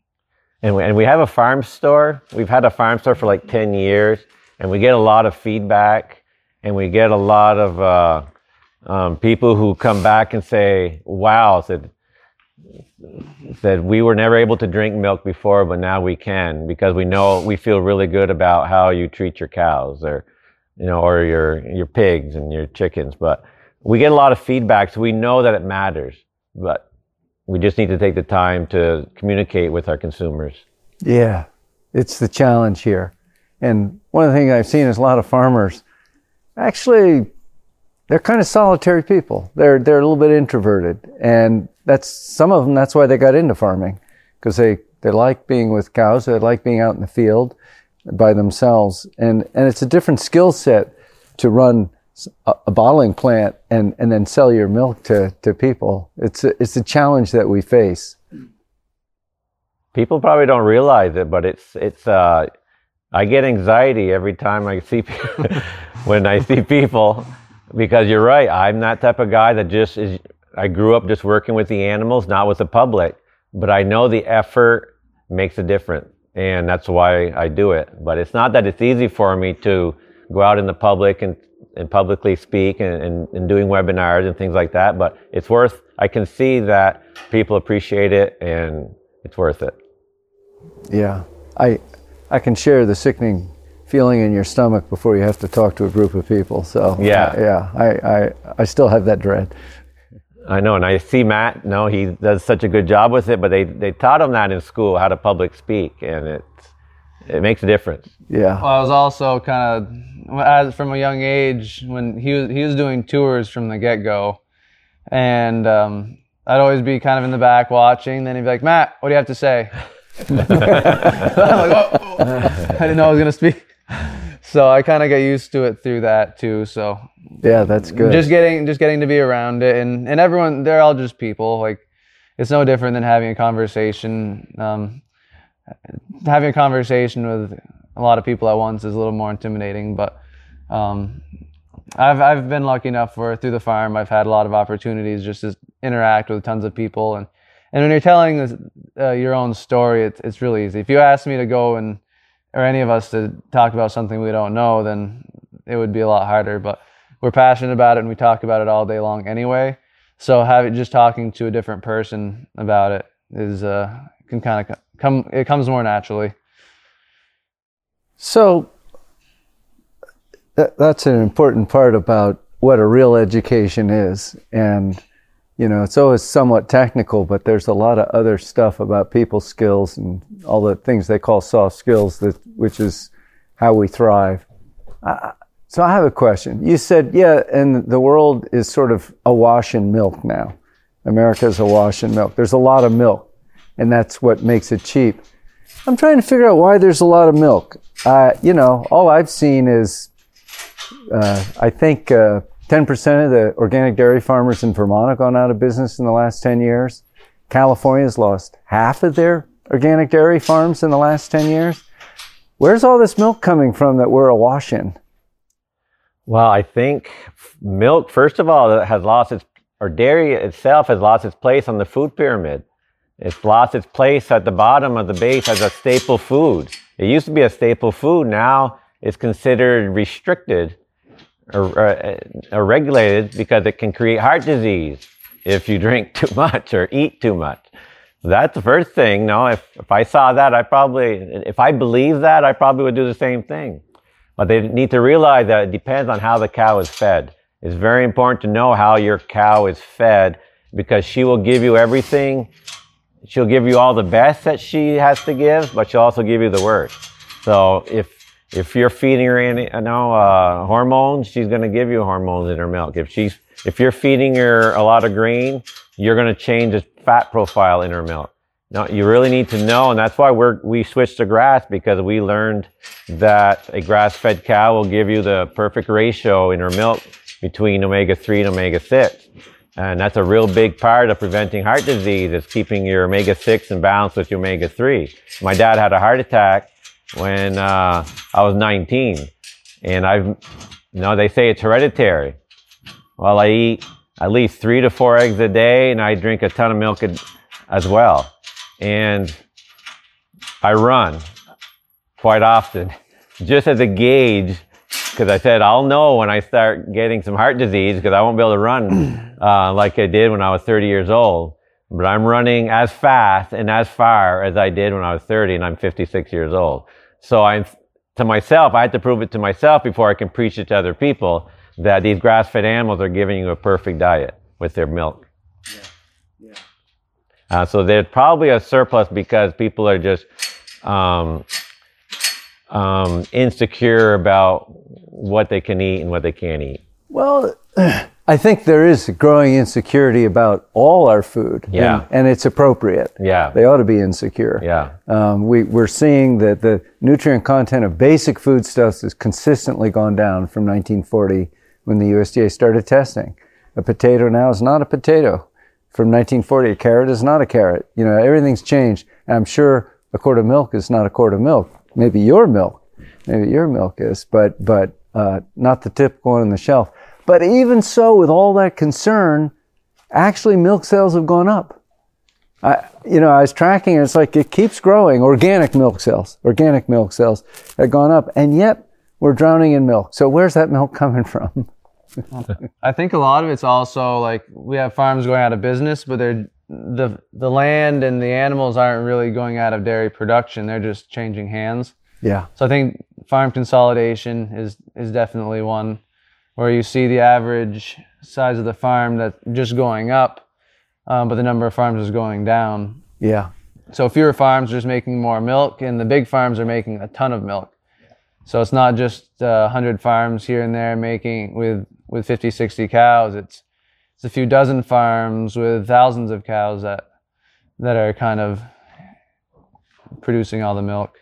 And we, and we have a farm store. We've had a farm store for like 10 years, and we get a lot of feedback, and we get a lot of uh, um, people who come back and say, wow, said, said we were never able to drink milk before, but now we can because we know we feel really good about how you treat your cows or, you know, or your, your pigs and your chickens. But we get a lot of feedback, so we know that it matters. But we just need to take the time to communicate with our consumers. Yeah, it's the challenge here. And one of the things I've seen is a lot of farmers actually they're kind of solitary people. They're they're a little bit introverted, and that's some of them. That's why they got into farming because they they like being with cows. They like being out in the field by themselves, and and it's a different skill set to run a, a, bottling plant and and then sell your milk to to people. It's a, it's a challenge that we face. People probably don't realize it, but it's it's. Uh, I get anxiety every time I see when I see people because you're right. I'm that type of guy that just is. I grew up just working with the animals, not with the public, but I know the effort makes a difference, and that's why I do it. But it's not that it's easy for me to go out in the public and, and publicly speak and, and, and doing webinars and things like that. But it's worth. I can see that people appreciate it, and it's worth it. Yeah, I I can share the sickening feeling in your stomach before you have to talk to a group of people. So yeah, uh, yeah, I, I, I still have that dread. I know, and I see Matt. No, he does such a good job with it, but they, they taught him that in school how to public speak, and it it makes a difference. Yeah. Well, I was also kind of as from a young age when he was he was doing tours from the get go, and um, I'd always be kind of in the back watching. Then he'd be like, "Matt, what do you have to say?" I'm like, oh, oh. I didn't know I was gonna speak so I kind of get used to it through that too. So yeah, that's good. Just getting just getting to be around it, and and everyone they're all just people. Like it's no different than having a conversation. Um, having a conversation with a lot of people at once is a little more intimidating, but um, I've I've been lucky enough for through the farm. I've had a lot of opportunities just to interact with tons of people, and and when you're telling this, uh, your own story, it's it's really easy. If you ask me to go and or any of us to talk about something we don't know, then it would be a lot harder. But we're passionate about it and we talk about it all day long anyway. So having just talking to a different person about it is uh, can kind of come. It comes more naturally. So that, that's an important part about what a real education is, and you know, it's always somewhat technical, but there's a lot of other stuff about people skills and all the things they call soft skills, that, which is how we thrive. So I have a question. You said, yeah, and the world is sort of awash in milk now. America is awash in milk. There's a lot of milk, and that's what makes it cheap. I'm trying to figure out why there's a lot of milk. Uh, you know, all I've seen is, uh, I think, uh, 10% of the organic dairy farmers in Vermont have gone out of business in the last 10 years. California's lost half of their organic dairy farms in the last 10 years. Where's all this milk coming from that we're awash in? Well, I think milk, first of all, has lost its, or dairy itself has lost its place on the food pyramid. It's lost its place at the bottom of the base as a staple food. It used to be a staple food. Now it's considered restricted or, uh, or regulated because it can create heart disease if you drink too much or eat too much. That's the first thing. No, if, if I saw that, I probably, if I believe that, I probably would do the same thing. But they need to realize that it depends on how the cow is fed. It's very important to know how your cow is fed because she will give you everything. She'll give you all the best that she has to give, but she'll also give you the worst. So if if you're feeding her any, you know, uh, hormones, she's going to give you hormones in her milk. If she's, if you're feeding her a lot of grain, you're going to change the fat profile in her milk. Now, you really need to know, and that's why we're, we switched to grass because we learned that a grass-fed cow will give you the perfect ratio in her milk between omega-3 and omega-6. And that's a real big part of preventing heart disease is keeping your omega 6 in balance with your omega 3. My dad had a heart attack when uh, I was 19. And I've, you know, they say it's hereditary. Well, I eat at least three to four eggs a day and I drink a ton of milk as well. And I run quite often just as a gauge because I said I'll know when I start getting some heart disease because I won't be able to run uh, like I did when I was 30 years old. But I'm running as fast and as far as I did when I was 30, and I'm 56 years old. So I'm to myself. I had to prove it to myself before I can preach it to other people that these grass-fed animals are giving you a perfect diet with their milk. Yeah. Yeah. Uh, so there's probably a surplus because people are just um, um, insecure about what they can eat and what they can't eat? Well, I think there is a growing insecurity about all our food. Yeah. And, and it's appropriate. Yeah. They ought to be insecure. Yeah. Um, we, we're seeing that the nutrient content of basic foodstuffs has consistently gone down from 1940 when the USDA started testing. A potato now is not a potato. From 1940, a carrot is not a carrot. You know, everything's changed. And I'm sure a quart of milk is not a quart of milk. Maybe your milk, maybe your milk is, but, but uh, not the typical one on the shelf. But even so, with all that concern, actually milk sales have gone up. I, you know, I was tracking it. It's like it keeps growing. Organic milk sales, organic milk sales have gone up, and yet we're drowning in milk. So where's that milk coming from? I think a lot of it's also like we have farms going out of business, but they're the the land and the animals aren't really going out of dairy production. They're just changing hands. Yeah. So I think farm consolidation is is definitely one where you see the average size of the farm that's just going up, um, but the number of farms is going down. Yeah. So fewer farms are just making more milk, and the big farms are making a ton of milk. So it's not just uh, 100 farms here and there making with with 50, 60 cows. It's it's a few dozen farms with thousands of cows that that are kind of producing all the milk.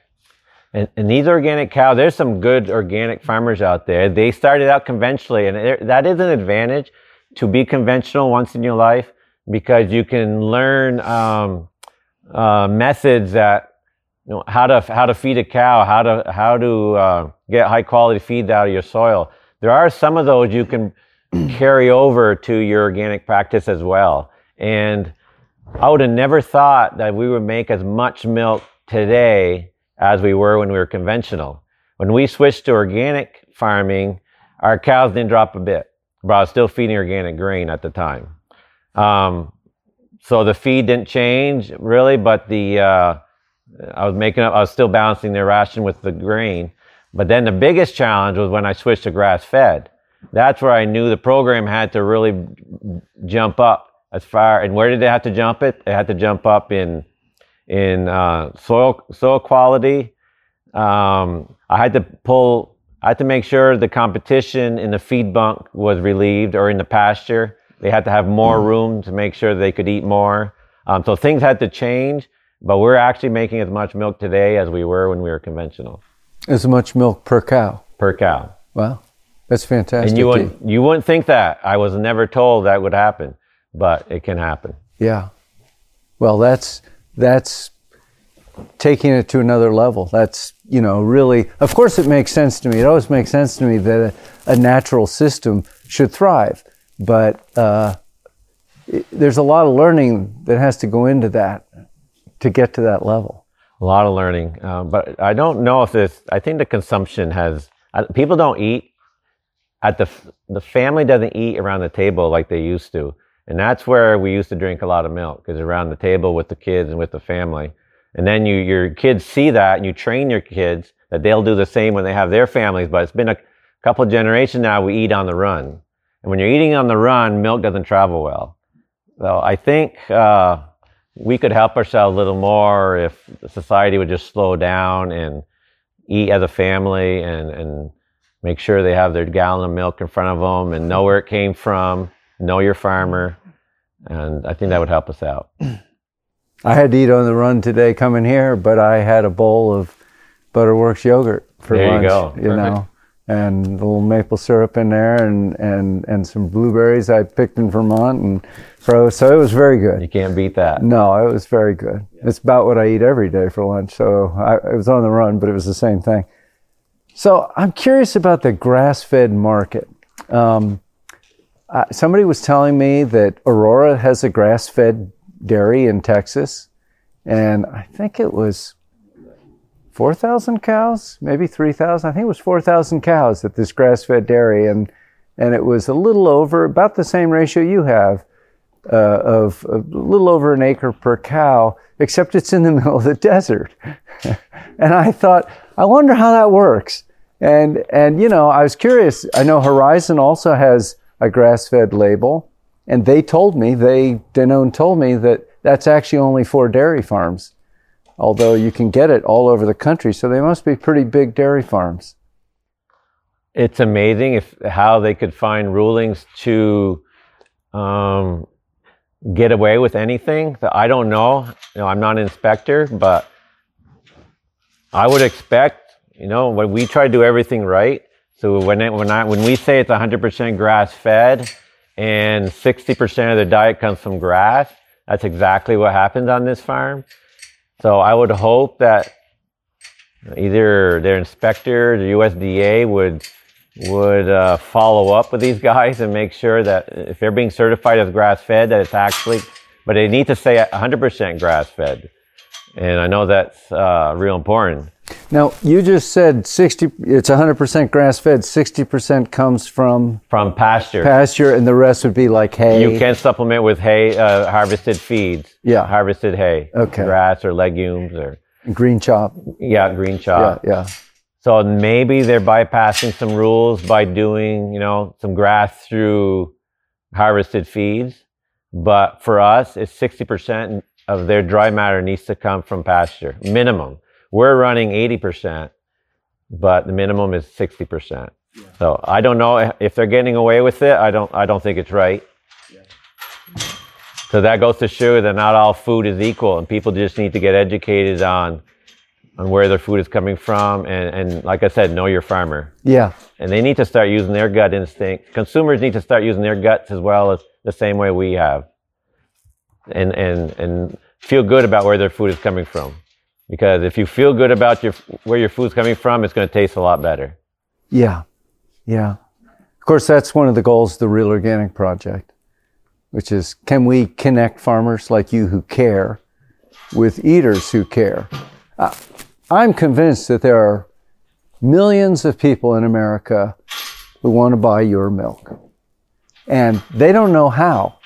And, and, these organic cows, there's some good organic farmers out there. They started out conventionally, and that is an advantage to be conventional once in your life because you can learn um, uh, methods that you know how to how to feed a cow, how to how to uh, get high quality feed out of your soil. There are some of those you can carry over to your organic practice as well. And I would have never thought that we would make as much milk today as we were when we were conventional. When we switched to organic farming, our cows didn't drop a bit, but I was still feeding organic grain at the time. Um, so the feed didn't change really, but the uh, I was making up. I was still balancing the ration with the grain. But then the biggest challenge was when I switched to grass fed. That's where I knew the program had to really jump up as far. And where did they have to jump it? They had to jump up in in uh, soil soil quality. Um, I had to pull. I had to make sure the competition in the feed bunk was relieved, or in the pasture. They had to have more mm. room to make sure they could eat more. Um, so things had to change, but we're actually making as much milk today as we were when we were conventional. As much milk per cow. Per cow. Wow, that's fantastic. And you wouldn't you wouldn't think that. I was never told that would happen, but it can happen. Yeah. Well, that's that's taking it to another level. That's, you know, really, of course, it makes sense to me. It always makes sense to me that a, a natural system should thrive. But uh, it, there's a lot of learning that has to go into that to get to that level. A lot of learning. Uh, but I don't know if this, I think the consumption has, uh, people don't eat at the, the family doesn't eat around the table like they used to. And that's where we used to drink a lot of milk, is around the table with the kids and with the family. And then you, your kids see that and you train your kids that they'll do the same when they have their families. But it's been a couple generations now we eat on the run. And when you're eating on the run, milk doesn't travel well. So I think, uh, we could help ourselves a little more if society would just slow down and eat as a family and, and make sure they have their gallon of milk in front of them and know where it came from, know your farmer. And I think that would help us out. I had to eat on the run today coming here, but I had a bowl of Butterworks yogurt for there lunch. You, go. you know, and a little maple syrup in there, and and and some blueberries I picked in Vermont, and froze. So it was very good. You can't beat that. No, it was very good. It's about what I eat every day for lunch. So I, it was on the run, but it was the same thing. So I'm curious about the grass-fed market. Um, uh, somebody was telling me that Aurora has a grass-fed dairy in Texas, and I think it was 4,000 cows, maybe 3,000. I think it was 4,000 cows at this grass-fed dairy, and and it was a little over about the same ratio you have uh, of a little over an acre per cow, except it's in the middle of the desert. and I thought, I wonder how that works. And and you know, I was curious. I know Horizon also has a grass-fed label, and they told me they Danone told me that that's actually only for dairy farms, although you can get it all over the country. So they must be pretty big dairy farms. It's amazing if how they could find rulings to um, get away with anything. I don't know. You know, I'm not an inspector, but I would expect. You know, when we try to do everything right. So when it, when I when we say it's 100% grass fed and 60% of the diet comes from grass, that's exactly what happens on this farm. So I would hope that either their inspector, the USDA would would uh, follow up with these guys and make sure that if they're being certified as grass fed, that it's actually, but they need to say 100% grass fed. And I know that's uh, real important. Now you just said 60. It's 100% grass fed. 60% comes from From pasture. pasture, and the rest would be like hay. You can supplement with hay, uh, harvested feeds. Yeah. Harvested hay. Okay. Grass or legumes or, green chop. yeah, green Yeah, chop. yeah. So maybe they're bypassing some rules by doing, you know, some grass through harvested feeds. But for us, it's 60% of their dry matter needs to come from pasture, minimum. We're running 80%, but the minimum is 60%. So I don't know if they're getting away with it. I don't, I don't think it's right. So that goes to show that not all food is equal and people just need to get educated on, on where their food is coming from. And, and like I said, know your farmer Yeah. and they need to start using their gut instinct. Consumers need to start using their guts as well as the same way we have, and and and feel good about where their food is coming from. Because if you feel good about your where your food's coming from, it's going to taste a lot better. Yeah. Yeah. Of course, that's one of the goals of the Real Organic Project, which is can we connect farmers like you who care with eaters who care? Uh, I'm convinced that there are millions of people in America who want to buy your milk. And they don't know how.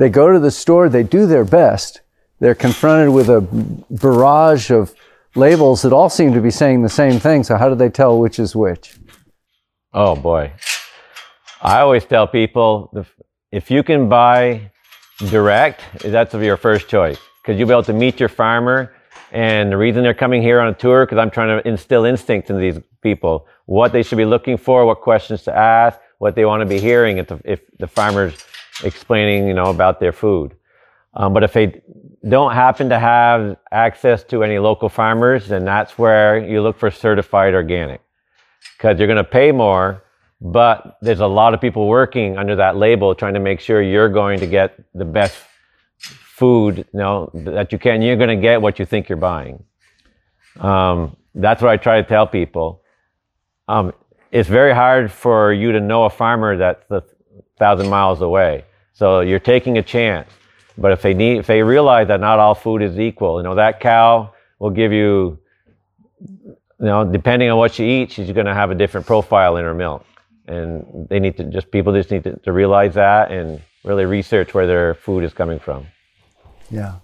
They go to the store, they do their best. They're confronted with a barrage of labels that all seem to be saying the same thing. So, how do they tell which is which? Oh boy, I always tell people if you can buy direct, that's your first choice because you'll be able to meet your farmer. And the reason they're coming here on a tour because I'm trying to instill instinct in these people, what they should be looking for, what questions to ask, what they want to be hearing if the, if the farmer's explaining, you know, about their food. Um, but if they don't happen to have access to any local farmers, then that's where you look for certified organic because you're going to pay more, but there's a lot of people working under that label trying to make sure you're going to get the best food you know, that you can. You're going to get what you think you're buying. Um, that's what I try to tell people. Um, it's very hard for you to know a farmer that's a thousand miles away. So you're taking a chance. But if they need, if they realize that not all food is equal, you know, that cow will give you, you know, depending on what she eats, she's going to have a different profile in her milk. And they need to just, people just need to, to realize that and really research where their food is coming from. Yeah.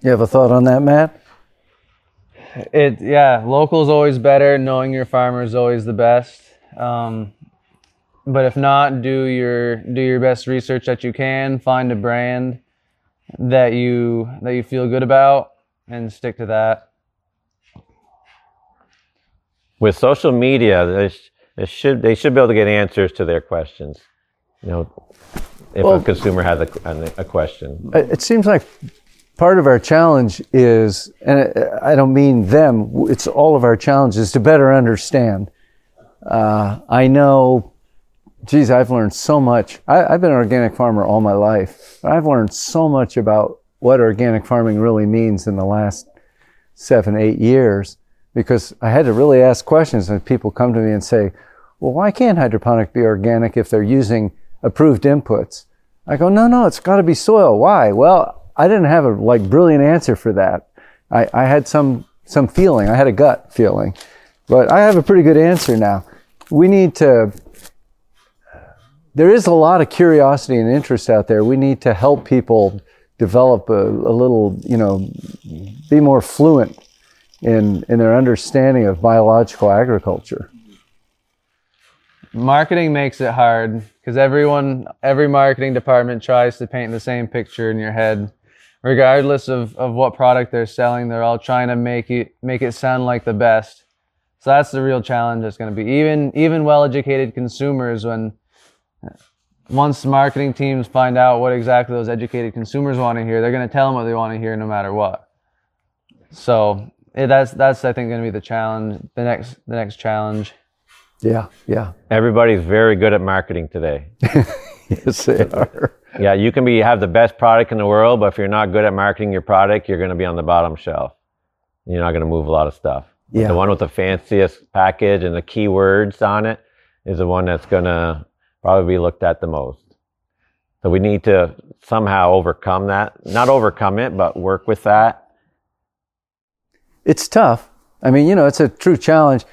You have a thought on that, Matt? It yeah, local is always better. Knowing your farmer is always the best. Um, but if not, do your do your best research that you can. Find a brand that you that you feel good about and stick to that. With social media, they, sh- they should, they should be able to get answers to their questions. You know, if Well- a consumer has a, a question. It it seems like part of our challenge is, and I- I don't mean them, it's all of our challenge is to better understand. uh, I know, geez, I've learned so much. I, I've been an organic farmer all my life, but I've learned so much about what organic farming really means in the last seven, eight years because I had to really ask questions and people come to me and say, well, why can't hydroponic be organic if they're using approved inputs? I go, no, no, it's got to be soil. Why? Well, I didn't have a like brilliant answer for that. I, I had some some feeling. I had a gut feeling, but I have a pretty good answer now. We need to. There is a lot of curiosity and interest out there. We need to help people develop a, a little, you know, be more fluent in in their understanding of biological agriculture. Marketing makes it hard because everyone, every marketing department tries to paint the same picture in your head, regardless of, of what product they're selling. They're all trying to make it make it sound like the best. So that's the real challenge. That's going to be even even well-educated consumers when once marketing teams find out what exactly those educated consumers want to hear, they're going to tell them what they want to hear no matter what. So it, that's that's I think going to be the challenge. The next the next challenge. Yeah, yeah. Everybody's very good at marketing today. yes, they are. Yeah, you can be have the best product in the world, but if you're not good at marketing your product, you're going to be on the bottom shelf. You're not going to move a lot of stuff. Yeah. The one with the fanciest package and the keywords on it is the one that's going to probably be looked at the most. So we need to somehow overcome that. Not overcome it, but work with that. It's tough. I mean, you know, it's a true challenge.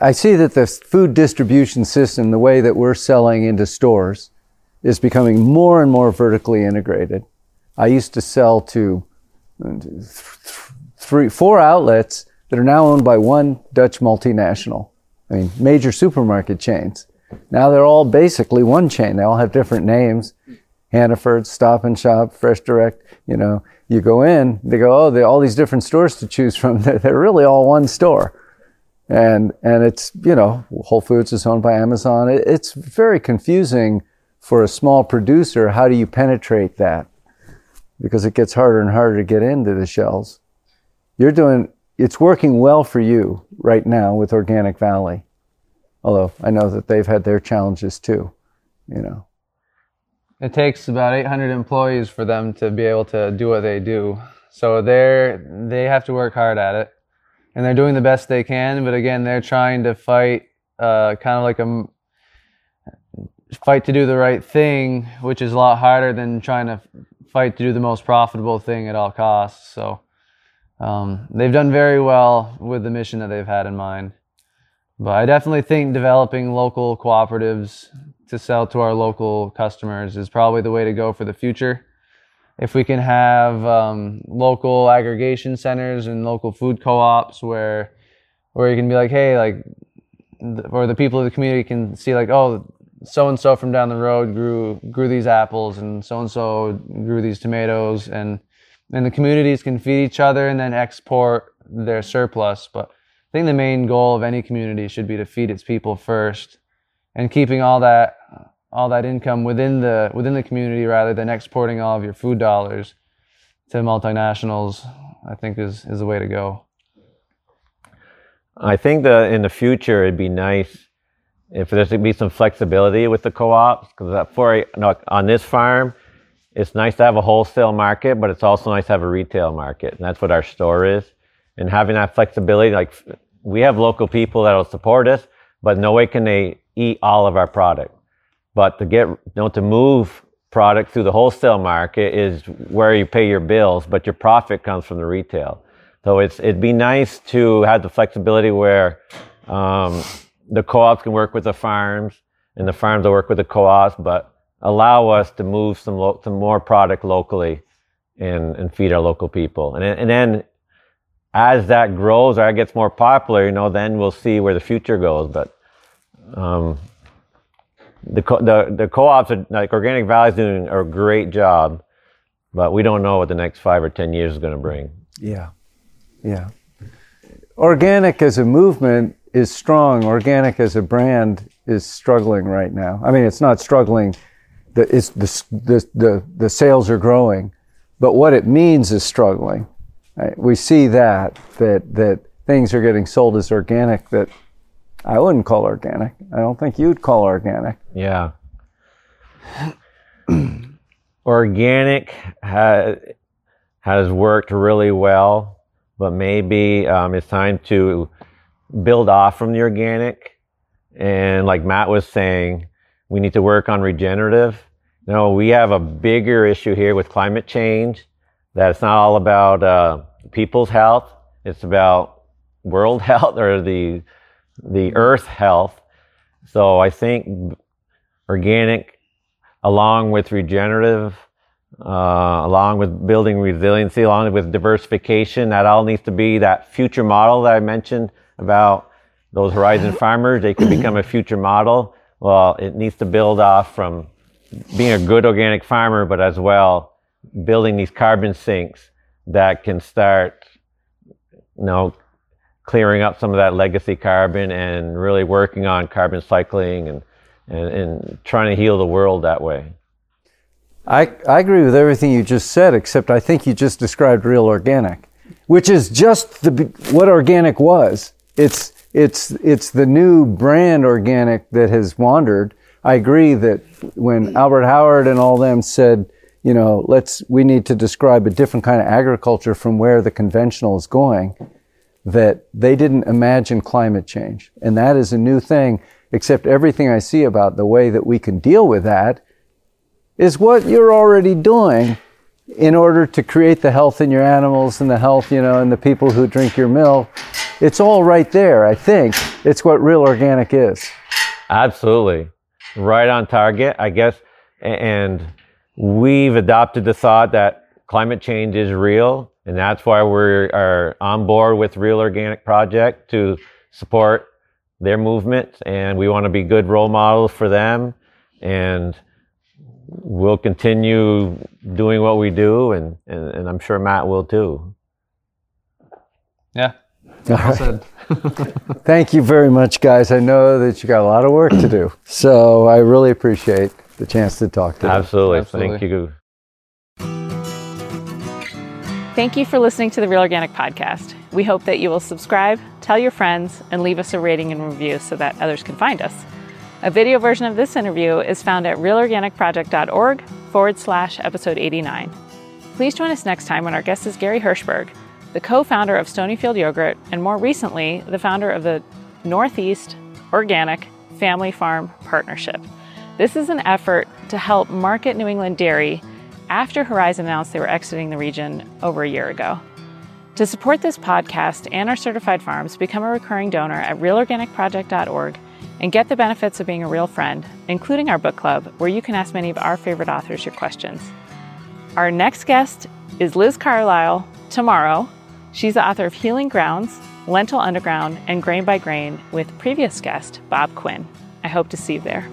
I see that the food distribution system, the way that we're selling into stores, is becoming more and more vertically integrated. I used to sell to three, four outlets that are now owned by one Dutch multinational. I mean, major supermarket chains. Now they're all basically one chain. They all have different names. Hannaford, Stop and Shop, Fresh Direct. You know, you go in, they go, oh, all these different stores to choose from. They're, they're really all one store. And, and it's, you know, Whole Foods is owned by Amazon. It, it's very confusing for a small producer. How do you penetrate that? Because it gets harder and harder to get into the shelves. You're doing, it's working well for you right now with Organic Valley. Although I know that they've had their challenges too, you know. It takes about 800 employees for them to be able to do what they do. So they're they have to work hard at it, and they're doing the best they can. But again, they're trying to fight, uh, kind of like a fight to do the right thing, which is a lot harder than trying to fight to do the most profitable thing at all costs. So um, they've done very well with the mission that they've had in mind. But I definitely think developing local cooperatives to sell to our local customers is probably the way to go for the future. If we can have um, local aggregation centers and local food co-ops where where you can be like, hey, like, or the people of the community can see like, oh, so and so from down the road grew grew these apples, and so and so grew these tomatoes, and and the communities can feed each other and then export their surplus. But I think the main goal of any community should be to feed its people first, and keeping all that all that income within the within the community rather than exporting all of your food dollars to multinationals. I think is is the way to go. I think that in the future it'd be nice if there's to be some flexibility with the co-ops because uh, for you know, on this farm it's nice to have a wholesale market but it's also nice to have a retail market and that's what our store is and having that flexibility like we have local people that will support us but no way can they eat all of our product but to get you know to move product through the wholesale market is where you pay your bills but your profit comes from the retail so it's it'd be nice to have the flexibility where um, the co-ops can work with the farms and the farms will work with the co-ops, but allow us to move some lo- some more product locally and, and feed our local people. And, and then as that grows or it gets more popular, you know, then we'll see where the future goes. But um, the, co- the, the co-ops are like Organic Valley is doing a great job, but we don't know what the next five or 10 years is going to bring. Yeah. Yeah. Organic as a movement is strong. Organic as a brand is struggling right now. I mean, it's not struggling. The, the, the, the, the sales are growing, but what it means is struggling. We see that, that, that things are getting sold as organic that I wouldn't call organic. I don't think you'd call organic. Yeah. Organic has, has worked really well, but maybe um, it's time to build off from the organic. And like Matt was saying, we need to work on regenerative. No, we have a bigger issue here with climate change. That it's not all about uh, people's health; it's about world health or the the earth health. So I think organic, along with regenerative, uh, along with building resiliency, along with diversification, that all needs to be that future model that I mentioned about those horizon farmers. They could become a future model. Well, it needs to build off from being a good organic farmer, but as well building these carbon sinks that can start, you know, clearing up some of that legacy carbon and really working on carbon cycling and, and, and trying to heal the world that way. I, I agree with everything you just said, except I think you just described real organic, which is just the, what organic was. It's, it's, it's the new brand organic that has wandered. I agree that when Albert Howard and all them said, you know, let's, we need to describe a different kind of agriculture from where the conventional is going, that they didn't imagine climate change. And that is a new thing, except everything I see about the way that we can deal with that is what you're already doing in order to create the health in your animals and the health, you know, and the people who drink your milk. It's all right there, I think. It's what real organic is. Absolutely. Right on target, I guess. And we've adopted the thought that climate change is real. And that's why we are on board with Real Organic Project to support their movement. And we want to be good role models for them. And we'll continue doing what we do. And, and, and I'm sure Matt will too. Yeah. All right. Thank you very much, guys. I know that you got a lot of work to do. So I really appreciate the chance to talk to you. Absolutely. Absolutely. Thank you. Thank you for listening to the Real Organic Podcast. We hope that you will subscribe, tell your friends, and leave us a rating and review so that others can find us. A video version of this interview is found at realorganicproject.org forward slash episode 89. Please join us next time when our guest is Gary Hirshberg, the co founder of Stonyfield Yogurt and more recently, the founder of the Northeast Organic Family Farm Partnership. This is an effort to help market New England dairy after Horizon announced they were exiting the region over a year ago. To support this podcast and our certified farms, become a recurring donor at realorganicproject.org and get the benefits of being a real friend, including our book club, where you can ask many of our favorite authors your questions. Our next guest is Liz Carlisle tomorrow. She's the author of Healing Grounds, Lentil Underground, and Grain by Grain with previous guest Bob Quinn. I hope to see you there.